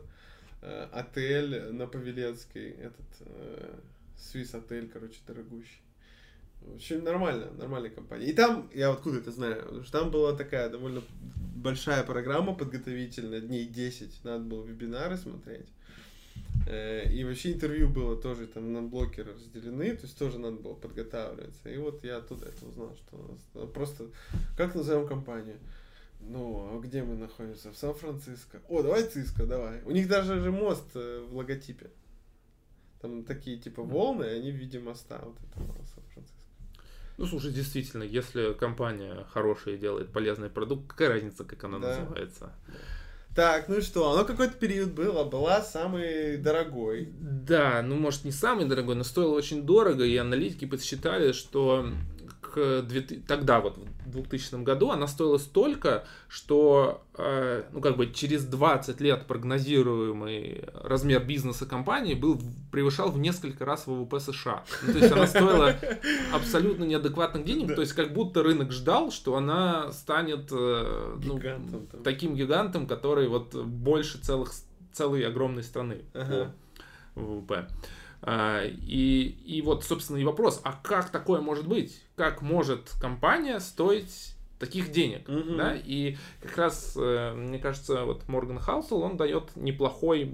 э, отель на Павелецкой, этот э, Свис отель, короче, дорогущий. В общем, нормально, нормальная компания. И там, я откуда это знаю, потому что там была такая довольно большая программа подготовительная, дней 10, надо было вебинары смотреть. Э, И вообще интервью было тоже там на блокеры разделены, то есть тоже надо было подготавливаться. И вот я оттуда это узнал, что э, просто, как назовем компанию? Ну, а где мы находимся? В Сан-Франциско. О, давай Циско, давай. У них даже же мост э, в логотипе. Там такие типа волны, они в виде моста вот Сан-Франциско. Ну, слушай, действительно, если компания хорошая и делает полезный продукт, какая разница, как она Да. называется? Так, ну что? Оно какой-то период было, была самый дорогой. Да, ну может не самый дорогой, но стоило очень дорого, и аналитики подсчитали, что к 2000 тогда вот в 2000 году она стоила столько, что э, ну как бы через 20 лет прогнозируемый размер бизнеса компании был превышал в несколько раз ВВП США. Ну, то есть она стоила абсолютно неадекватных денег, Да. то есть как будто рынок ждал, что она станет э, ну, Гигантом таким гигантом, который вот больше целых целой огромной страны Ага. по ВВП. А, И, и вот, собственно, и вопрос, а как такое может быть? Как может компания стоить таких денег? Мгм. Да? И как раз, э, мне кажется, вот Морган Хаусел, он дает неплохой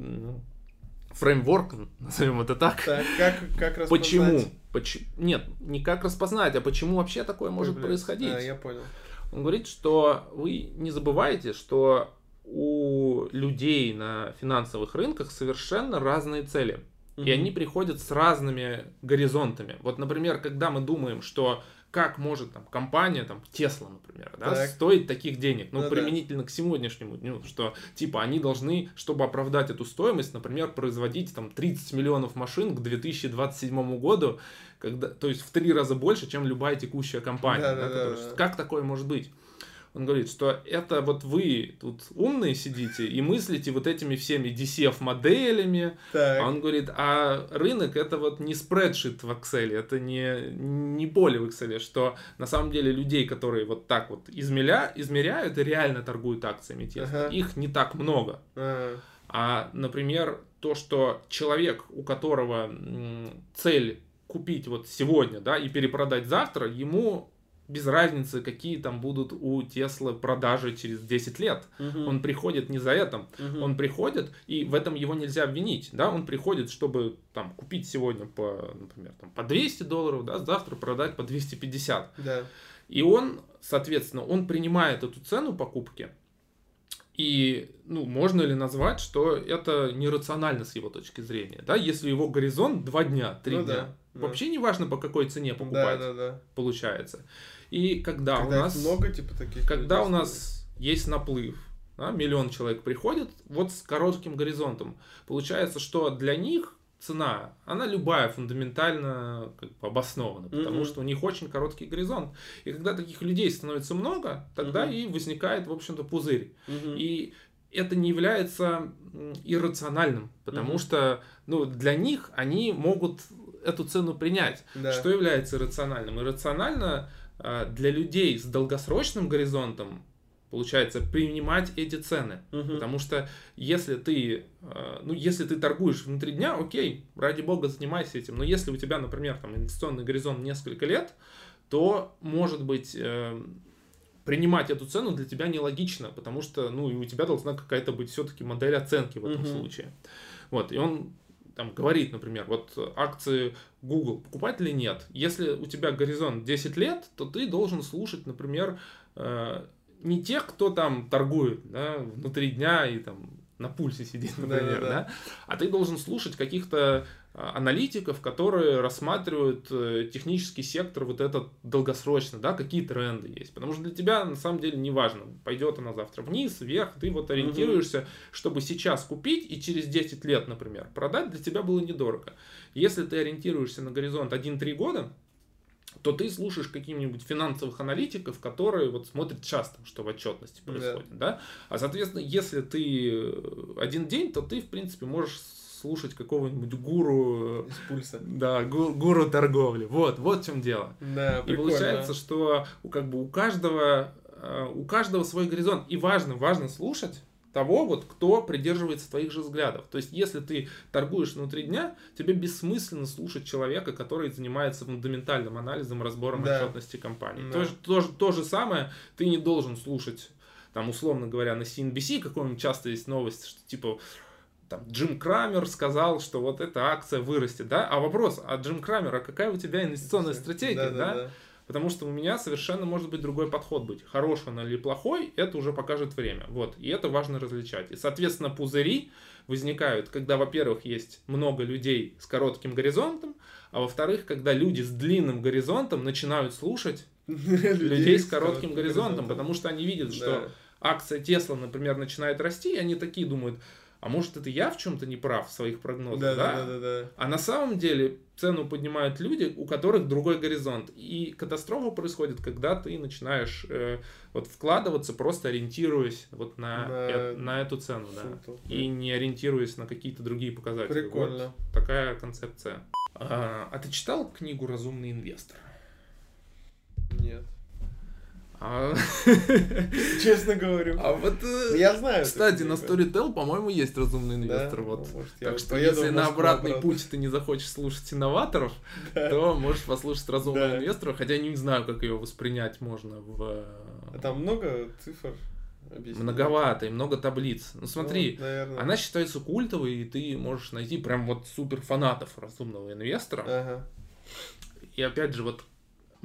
фреймворк, назовем это так. Так, как, как распознать? Почему? Поч... Нет, не как распознать, а почему вообще такое может Блин. происходить. А, я понял. Он говорит, что вы не забывайте, что у людей на финансовых рынках совершенно разные цели. И они приходят с разными горизонтами. Вот, например, когда мы думаем, что как может там компания, там Tesla, например, да, Так. стоить таких денег, ну, Ну да. применительно к сегодняшнему дню, что типа они должны, чтобы оправдать эту стоимость, например, производить там 30 миллионов машин к 2027 году, когда, то есть в три раза больше, чем любая текущая компания. Да, да, да, да, да. Как такое может быть? Он говорит, что это вот вы тут умные сидите и мыслите вот этими всеми DCF-моделями, а он говорит, а рынок это вот не спредшит в Excel, это не, не поле в Excel, что на самом деле людей, которые вот так вот измеря, измеряют и реально торгуют акциями Tesla, Ага. их не так много. А, А, например, то, что человек, у которого цель купить вот сегодня, да, и перепродать завтра, ему без разницы, какие там будут у Теслы продажи через 10 лет. мгм, Он приходит не за этим, мгм. он приходит, и в этом его нельзя обвинить, да, он приходит, чтобы там купить сегодня по, например, там, по 200 долларов, да, завтра продать по 250. Да. И он, соответственно, он принимает эту цену покупки, и, ну, можно ли назвать, что это нерационально с его точки зрения, да, если его горизонт 2 дня, 3 Ну дня, да, да. вообще не важно, по какой цене Да, покупать, да, да. получается. И когда, Когда у нас... много, типа, таких. Когда у нас есть наплыв, да, миллион человек приходит, вот с коротким горизонтом, получается, что для них цена, она любая фундаментально как бы обоснована, потому Мгм. что у них очень короткий горизонт. И когда таких людей становится много, тогда Мгм. и возникает, в общем-то, пузырь. Мгм. И это не является иррациональным, потому Мгм. что ну, для них они могут эту цену принять. Да. Что является иррациональным? Иррационально а, для людей с долгосрочным горизонтом получается принимать эти цены. Мгм. Потому что если ты, а, ну, если ты торгуешь внутри дня, окей, ради бога, занимайся этим. Но если у тебя, например, там инвестиционный горизонт несколько лет, то, может быть, э, принимать эту цену для тебя нелогично, потому что, ну, и у тебя должна какая-то быть все-таки модель оценки в этом Мгм. случае. Вот, и он там говорит, например, вот акции Google покупать или нет. Если у тебя горизонт 10 лет, то ты должен слушать, например, э, не тех, кто там торгует да, внутри дня и там на пульсе сидит, *laughs* например, Да-да-да. да, а ты должен слушать каких-то а, аналитиков, которые рассматривают э, технический сектор вот этот долгосрочно, да, какие тренды есть. Потому что для тебя на самом деле не важно, пойдет она завтра вниз, вверх, ты вот ориентируешься, чтобы сейчас купить и через 10 лет, например, продать, для тебя было недорого. Если ты ориентируешься на горизонт 1-3 года, то ты слушаешь каких-нибудь финансовых аналитиков, которые вот смотрят часто, что в отчетности Да. происходит, да? А, соответственно, если ты э, один день, то ты, в принципе, можешь слушать какого-нибудь гуру, э, Из пульса. да, гу- гуру торговли. Вот, вот в чем дело. Да, И получается, что как бы у каждого, э, у каждого свой горизонт. И важно, важно слушать того, вот, кто придерживается твоих же взглядов. То есть, если ты торгуешь внутри дня, тебе бессмысленно слушать человека, который занимается фундаментальным анализом, разбором Да. отчетности компании. Да. То, же- то, то же самое ты не должен слушать, там, условно говоря, на CNBC, какой-нибудь часто есть новость, что типа там, Джим Крамер сказал, что вот эта акция вырастет, да? А вопрос, а Джим Крамер, а какая у тебя инвестиционная стратегия, да? да? Потому что у меня совершенно может быть другой подход быть. Хороший он или плохой, это уже покажет время. Вот. И это важно различать. И, соответственно, пузыри возникают, когда, во-первых, есть много людей с коротким горизонтом, а во-вторых, когда люди с длинным горизонтом начинают слушать *laughs* людей с коротким горизонтом, потому что они видят, что акция Тесла, например, начинает расти, и они такие думают, а может это я в чем-то не прав в своих прогнозах, Да, да? да, да, да. А на самом деле цену поднимают люди, у которых другой горизонт. И катастрофа происходит, когда ты начинаешь э, вот вкладываться, просто ориентируясь вот на, На- э- на эту цену, да. И не ориентируясь на какие-то другие показатели. Прикольно. Вот такая концепция. А, а ты читал книгу «Разумный инвестор»? Нет. А, Честно говорю. а вот, э, Ну, Я знаю. кстати, на книгу. Storytel, по-моему, есть «Разумный инвестор». Ну, Вот. я Так что если на обратный путь ты не захочешь слушать инноваторов, то можешь послушать разумного инвестора, хотя не знаю, как ее воспринять можно в... А там много цифр? объяснить. Многовато и много таблиц. Ну смотри, Ну, наверное. она считается культовой, и ты можешь найти прям вот супер фанатов разумного инвестора. Ага. И опять же, вот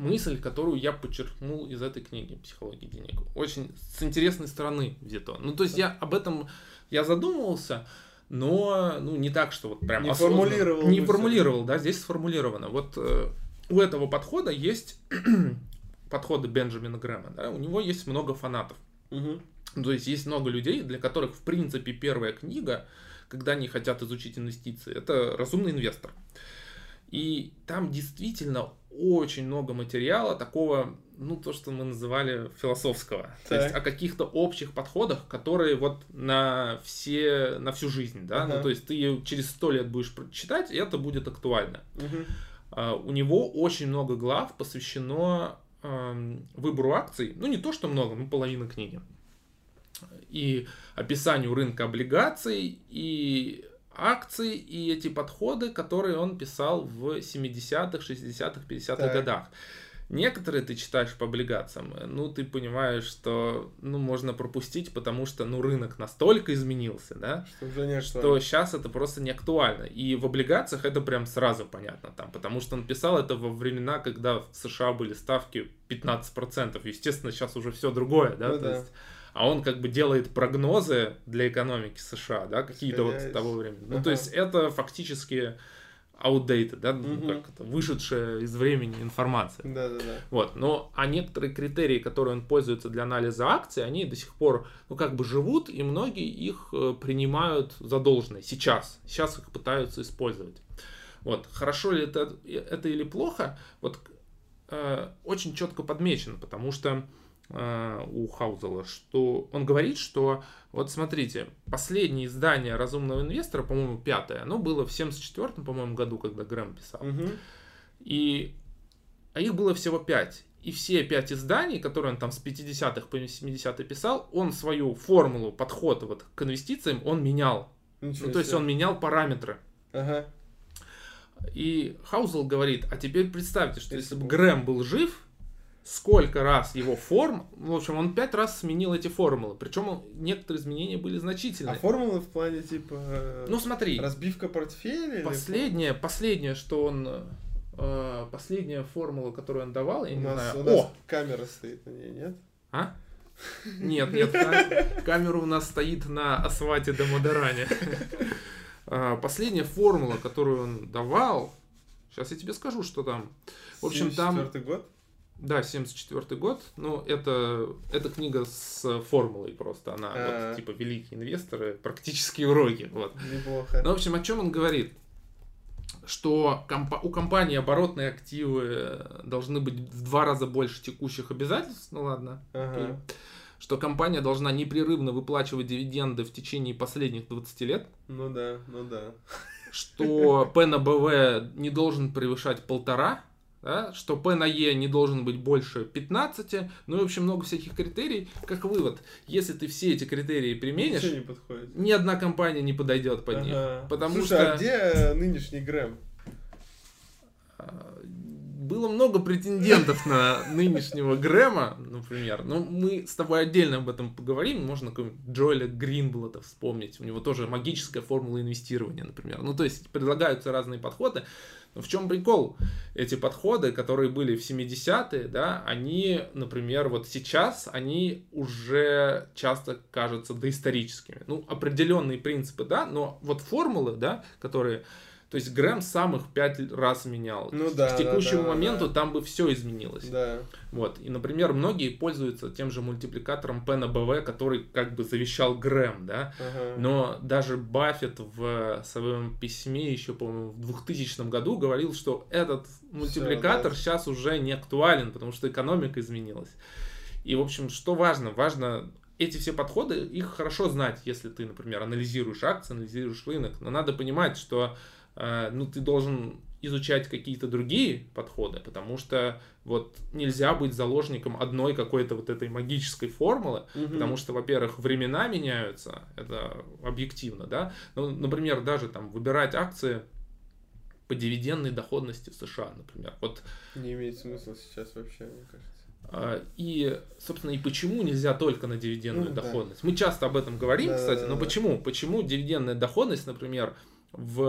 мысль, которую я подчеркнул из этой книги «Психология денег». Очень с интересной стороны взято. Ну, то есть я об этом, я задумывался, но ну, не так, что вот прям Не осознанно. формулировал Не формулировал, да, здесь сформулировано. Вот э, у этого подхода есть *clears throat* подходы Бенджамина Грэма, да, у него есть много фанатов. Ну, То есть есть много людей, для которых, в принципе, первая книга, когда они хотят изучить инвестиции, это «Разумный инвестор». И там действительно очень много материала такого, ну, то, что мы называли философского. То Так. есть о каких-то общих подходах, которые вот на все, на всю жизнь, да. Ага. Ну, то есть ты через сто лет будешь читать, и это будет актуально. А, У него очень много глав посвящено эм, выбору акций. Ну, не то, что много, ну, половина книги. И описанию рынка облигаций, и акций, и эти подходы, которые он писал в 70-х, 60-х, 50-х Так. годах. Некоторые ты читаешь по облигациям, э, ну, ты понимаешь, что, ну, можно пропустить, потому что, ну, рынок настолько изменился, да, Что уже не что сейчас это просто не актуально. И в облигациях это прям сразу понятно там, потому что он писал это во времена, когда в США были ставки 15%. Естественно, сейчас уже все другое, да, Ну то да. есть, а он как бы делает прогнозы для экономики США, да, какие-то вот того времени. Ну, Ага. то есть это фактически outdated, да, ну, Мгм. как это, вышедшая из времени информация. Да-да-да. Вот, но а некоторые критерии, которые он пользуется для анализа акций, они до сих пор, ну, как бы живут, и многие их э, принимают за должное сейчас. Сейчас их пытаются использовать. Вот, хорошо ли это, это или плохо, вот э, очень четко подмечено, потому что э, у Хаузела, что он говорит, что вот смотрите, последнее издание «Разумного инвестора», по-моему, пятое, оно было в 74-м, по-моему, году, когда Грэм писал. Мгм. И а их было всего пять. И все пять изданий, которые он там с 50-х по 70-е писал, он свою формулу, подход вот к инвестициям, он менял. Ничего Ну, то есть он менял параметры. Ага. И Хаузел говорит, а теперь представьте, что если Если бы- Грэм был жив, сколько раз его форм, в общем, он пять раз сменил эти формулы. Причем он- некоторые изменения были А значительные. формулы в плане типа э, Ну смотри, разбивка портфеля? или последнее, последнее, что он... э, последняя формула, которую он давал, я У не нас, знаю. у нас О, камера стоит на ней, нет? А? Нет, нет, кам- камера у нас стоит на асфальте до Модеране. А, *laughs* Последняя формула, которую он давал, сейчас я тебе скажу, что там. В общем, там- 74-й год? Да, 74 год. Ну, это, это книга с формулой просто. Она А. вот, типа великие инвесторы, практические уроки. Вот. Неплохо. Ну, в общем, о чем он говорит? Что компа- у компании оборотные активы должны быть в два раза больше текущих обязательств. Ну ладно, Ага. что компания должна непрерывно выплачивать дивиденды в течение последних 20 лет, Ну да, ну да. что P на БВ не должен превышать полтора, да, что P на Е не должен быть больше 15, ну и в общем много всяких критерий. Как вывод, если ты все эти критерии применишь, Ничего не подходит. ни одна компания не подойдет под них. Ага. потому Слушай, что- а где э, нынешний Грэм? Было много претендентов на нынешнего Грэма, например. Но мы с тобой отдельно об этом поговорим. Можно Джоэля Гринблата вспомнить. У него тоже магическая формула инвестирования, например. Ну, то есть предлагаются разные подходы. Но в чем прикол? Эти подходы, которые были в 70-е, да, они, например, вот сейчас, они уже часто кажутся доисторическими. Ну, определенные принципы, да, но вот формулы, да, которые... То есть Грэм сам их пять раз менял. Ну К да, да, текущему да, да, моменту да. там бы все изменилось. Да. Вот. И, например, многие пользуются тем же мультипликатором P на BV, который как бы завещал Грэм, да. Ага. Но даже Баффет в своем письме еще, по-моему, в 2000 году говорил, что этот мультипликатор да. сейчас уже не актуален, потому что экономика изменилась. И, в общем, что важно? Важно эти все подходы, их хорошо знать, если ты, например, анализируешь акции, анализируешь рынок. Но надо понимать, что ну, ты должен изучать какие-то другие подходы, потому что вот нельзя быть заложником одной какой-то вот этой магической формулы, Мгм. Потому что, во-первых, времена меняются, это объективно, да. Ну, например, даже там выбирать акции по дивидендной доходности в США, например. Вот, Не имеет смысла сейчас вообще, мне кажется. А, и, собственно, и почему нельзя только на дивидендную Ну, да. доходность? Мы часто об этом говорим, Да, кстати, да, но да. почему? Почему дивидендная доходность, например, в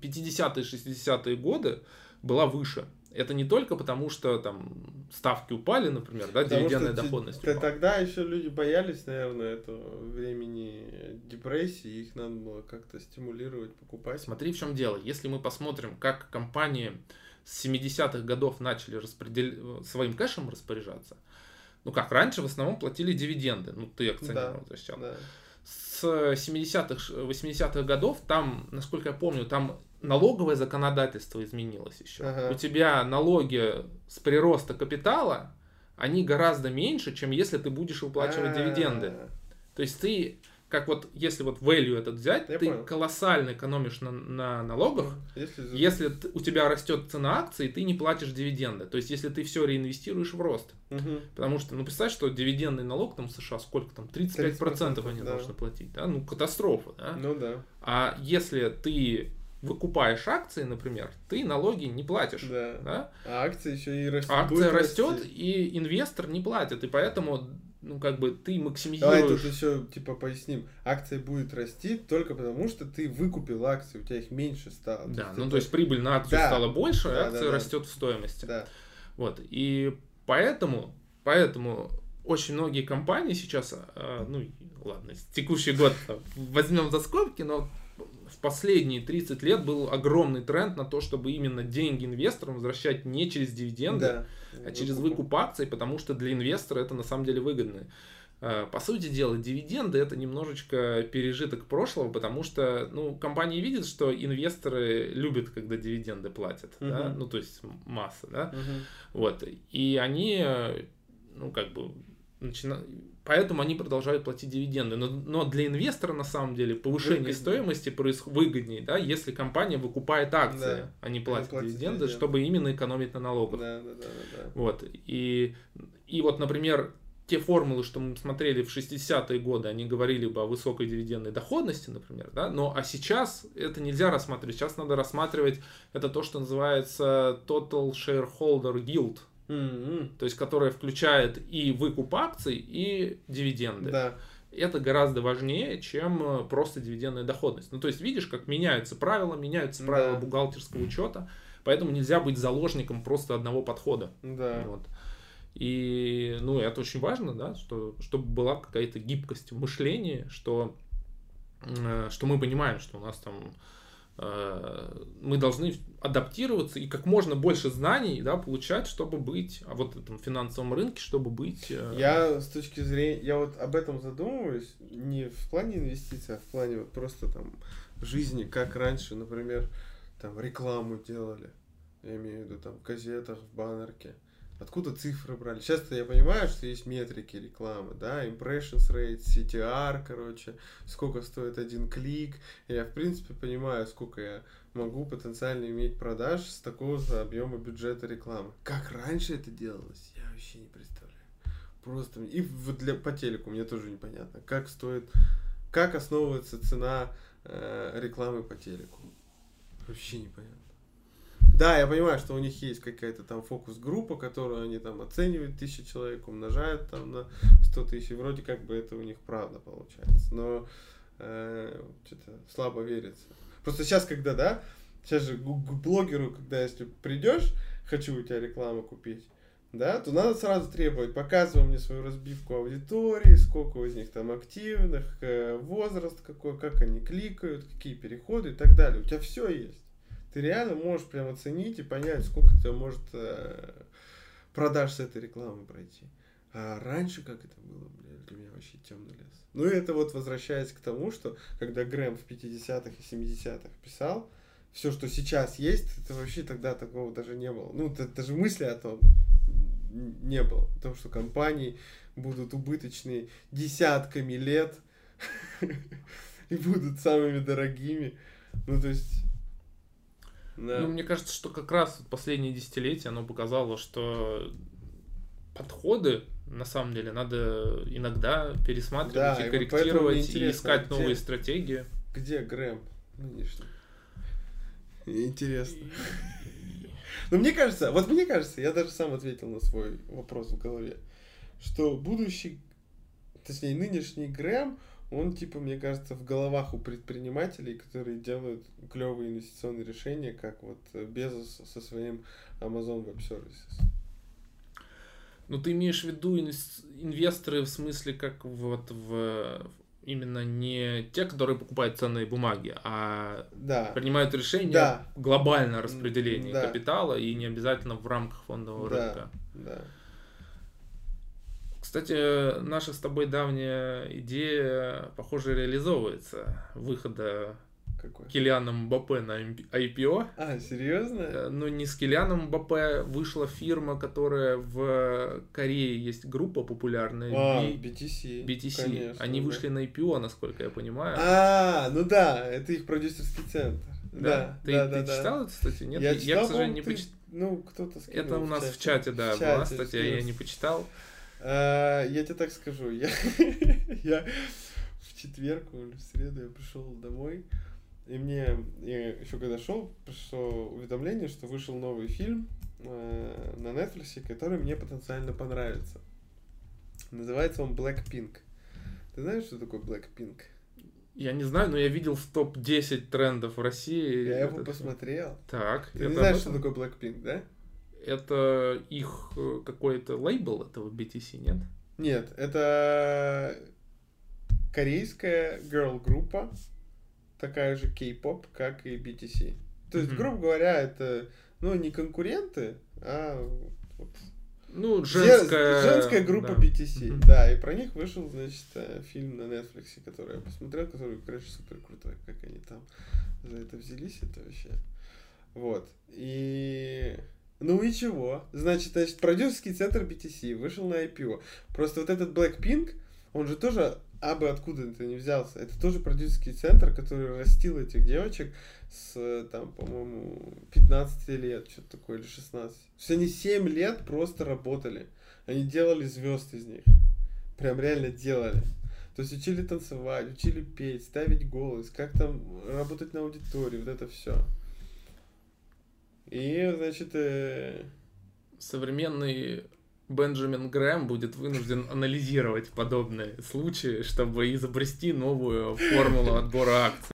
50-е, 60-е годы была выше? Это не только потому, что там ставки упали, например, да, Потому дивидендная доходность упала. Тогда еще люди боялись, наверное, этого времени депрессии, их надо было как-то стимулировать, покупать. Смотри, в чем дело. Если мы посмотрим, как компании с 70-х годов начали распредел... своим кэшем распоряжаться, ну как, раньше в основном платили дивиденды, ну ты акционерам Да, возвращал. Да. С 70-х, 80-х годов там, насколько я помню, там налоговое законодательство изменилось еще. Ага. У тебя налоги с прироста капитала, они гораздо меньше, чем если ты будешь выплачивать дивиденды. А, То есть ты, как вот, если вот value этот взять, Я ты понял. колоссально экономишь на, на налогах, Если, за- если т- у тебя растет цена акций, ты не платишь дивиденды. То есть, если ты все реинвестируешь в рост. Мгм. Потому что, ну, представь, что дивидендный налог там в США сколько там? 35% они да. должны платить. Да? Ну, катастрофа, да? Ну да, А если ты выкупаешь акции, например, ты налоги не платишь. да. Да? А акция еще и. А будет акция расти. растет, и инвестор не платит. И поэтому, ну, как бы ты Давай максимизируешь... тут еще типа поясним. Акция будет расти только потому, что ты выкупил акции, у тебя их меньше стало. Да, есть ну это- то есть прибыль на акцию Да. стала больше, Да, а акция да, да. растет в стоимости. Да. Вот. И поэтому, поэтому очень многие компании сейчас, э, ну ладно, текущий год возьмем за скобки, но последние 30 лет был огромный тренд на то, чтобы именно деньги инвесторам возвращать не через дивиденды, Да. а через выкуп акций, потому что для инвестора это на самом деле выгодно. Э, По сути дела, дивиденды это немножечко пережиток прошлого, потому что ну, компании видят, что инвесторы любят, когда дивиденды платят. да, Мгм. Ну, то есть масса, да. Мгм. Вот. И они, э, ну, как бы, начина... поэтому они продолжают платить дивиденды. Но, но для инвестора, на самом деле, повышение Выгоднее. стоимости проис... выгоднее, да, если компания выкупает акции, Да. а не платит платит дивиденды, дивиденды. чтобы именно экономить на налогах. Да, да, да, да, да. Вот. И, и вот, например, те формулы, что мы смотрели в 60-е годы, они говорили бы о высокой дивидендной доходности, например, да, но а сейчас это нельзя рассматривать. Сейчас надо рассматривать это то, что называется Total Shareholder Yield, М-м. то есть которая включает и выкуп акций, и дивиденды. Да. Это гораздо важнее, чем э, просто дивидендная доходность. Ну, то есть, видишь, как меняются правила, меняются правила Да. бухгалтерского учета, поэтому нельзя быть заложником просто одного подхода. Да. Вот. И, ну, это очень важно, да, что, чтобы была какая-то гибкость в мышлении, что, э, что мы понимаем, что у нас там мы должны адаптироваться и как можно больше знаний, да, получать, чтобы быть, а вот этом финансовом рынке, чтобы быть... э, Я с точки зрения, я вот об этом задумываюсь, не в плане инвестиций, а в плане вот просто там жизни, как раньше, например, там рекламу делали, я имею в виду там в газетах, в баннерке. Откуда цифры брали? Сейчас-то я понимаю, что есть метрики рекламы, да, impressions rate, CTR, короче, сколько стоит один клик. Я, в принципе, понимаю, сколько я могу потенциально иметь продаж с такого же объема бюджета рекламы. Как раньше это делалось, я вообще не представляю. Просто и вот для по телеку мне тоже непонятно, как стоит, как основывается цена э, рекламы по телеку. Вообще непонятно. Да, я понимаю, что у них есть какая-то там фокус-группа, которую они там оценивают, тысячу человек умножают там на 100 тысяч, вроде как бы это у них правда получается, но э, что-то слабо верится. Просто сейчас, когда, да, сейчас же к блогеру, когда если придешь, хочу у тебя рекламу купить, да, то надо сразу требовать, показывай мне свою разбивку аудитории, сколько из них там активных, э, возраст какой, как они кликают, какие переходы и так далее. У тебя все есть. Ты реально можешь прям оценить и понять, сколько тебя может э, продаж с этой рекламы пройти. А раньше как это было, блядь, для меня вообще темный лес. Ну и это вот возвращаясь к тому, что когда Грэм в 50-х и 70-х писал, все, что сейчас есть, это вообще тогда такого даже не было. Ну, д- даже мысли о том не было. О том, что компании будут убыточные десятками лет *laughs* и будут самыми дорогими. Ну, то есть... да. Ну, мне кажется, что как раз последние десятилетия оно показало, что подходы на самом деле надо иногда пересматривать Да, и корректировать и искать где- новые стратегии. Где Грэм нынешний? Интересно. Но мне кажется, вот мне кажется, я даже сам ответил на свой вопрос в голове, что будущий, точнее, нынешний Грэм, он, типа, мне кажется, в головах у предпринимателей, которые делают клевые инвестиционные решения, как вот Безос со своим Amazon Web Services. Ну, ты имеешь в виду инвесторы в смысле, как вот в именно не те, которые покупают ценные бумаги, а да. принимают решение да. глобальное распределение да. капитала и не обязательно в рамках фондового да. рынка. Да. Кстати, наша с тобой давняя идея, похоже, реализовывается. Выхода какой? Килианом Мбаппе на IPO. А, серьезно? Э, ну, не с Килианом Мбаппе. Вышла фирма, которая в Корее есть группа популярная. А, BTC. BTC. Конечно, Они да. вышли на IPO, насколько я понимаю. А, ну да, это их продюсерский центр. Да? Да, Ты, да, ты да, да. читал это, кстати? Нет, Я, я, читал, к сожалению, не ты- почитал. Ну, кто-то скинул Это у нас в чате, да, В была чате статья, я не почитал. А, я тебе так скажу, *laughs* я, в четверг или в среду я пришел домой, и мне еще когда шел, пришло уведомление, что вышел новый фильм э, на Netflix, который мне потенциально понравится. Называется он Blackpink. Ты знаешь, что такое Blackpink? Я не знаю, но я видел в топ-10 трендов в России. Я его посмотрел. Так, Ты не знаешь, что такое Blackpink, да? Это их э, какой-то лейбл этого BTC, нет? Нет, это корейская girl-группа, такая же кей-поп, как и BTC. То есть, Мгм. грубо говоря, это, ну, не конкуренты, а вот Ну, же- женская... женская группа да. BTC. Мгм. Да, и про них вышел, значит, э, фильм на Netflix, который я посмотрел, который, короче, супер крутой, как они там за это взялись, это вообще. Вот. И... Ну и чего? Значит, значит, продюсерский центр BTC вышел на IPO. Просто вот этот Blackpink, он же тоже абы откуда это не взялся. Это тоже продюсерский центр, который растил этих девочек с, там, по-моему, 15 лет, что-то такое, или 16. То есть они 7 лет просто работали. Они делали звезд из них. Прям реально делали. То есть учили танцевать, учили петь, ставить голос, как там работать на аудитории, вот это все. И, значит, э, Современный Бенджамин Грэм будет вынужден анализировать подобные случаи, чтобы изобрести новую формулу отбора акций.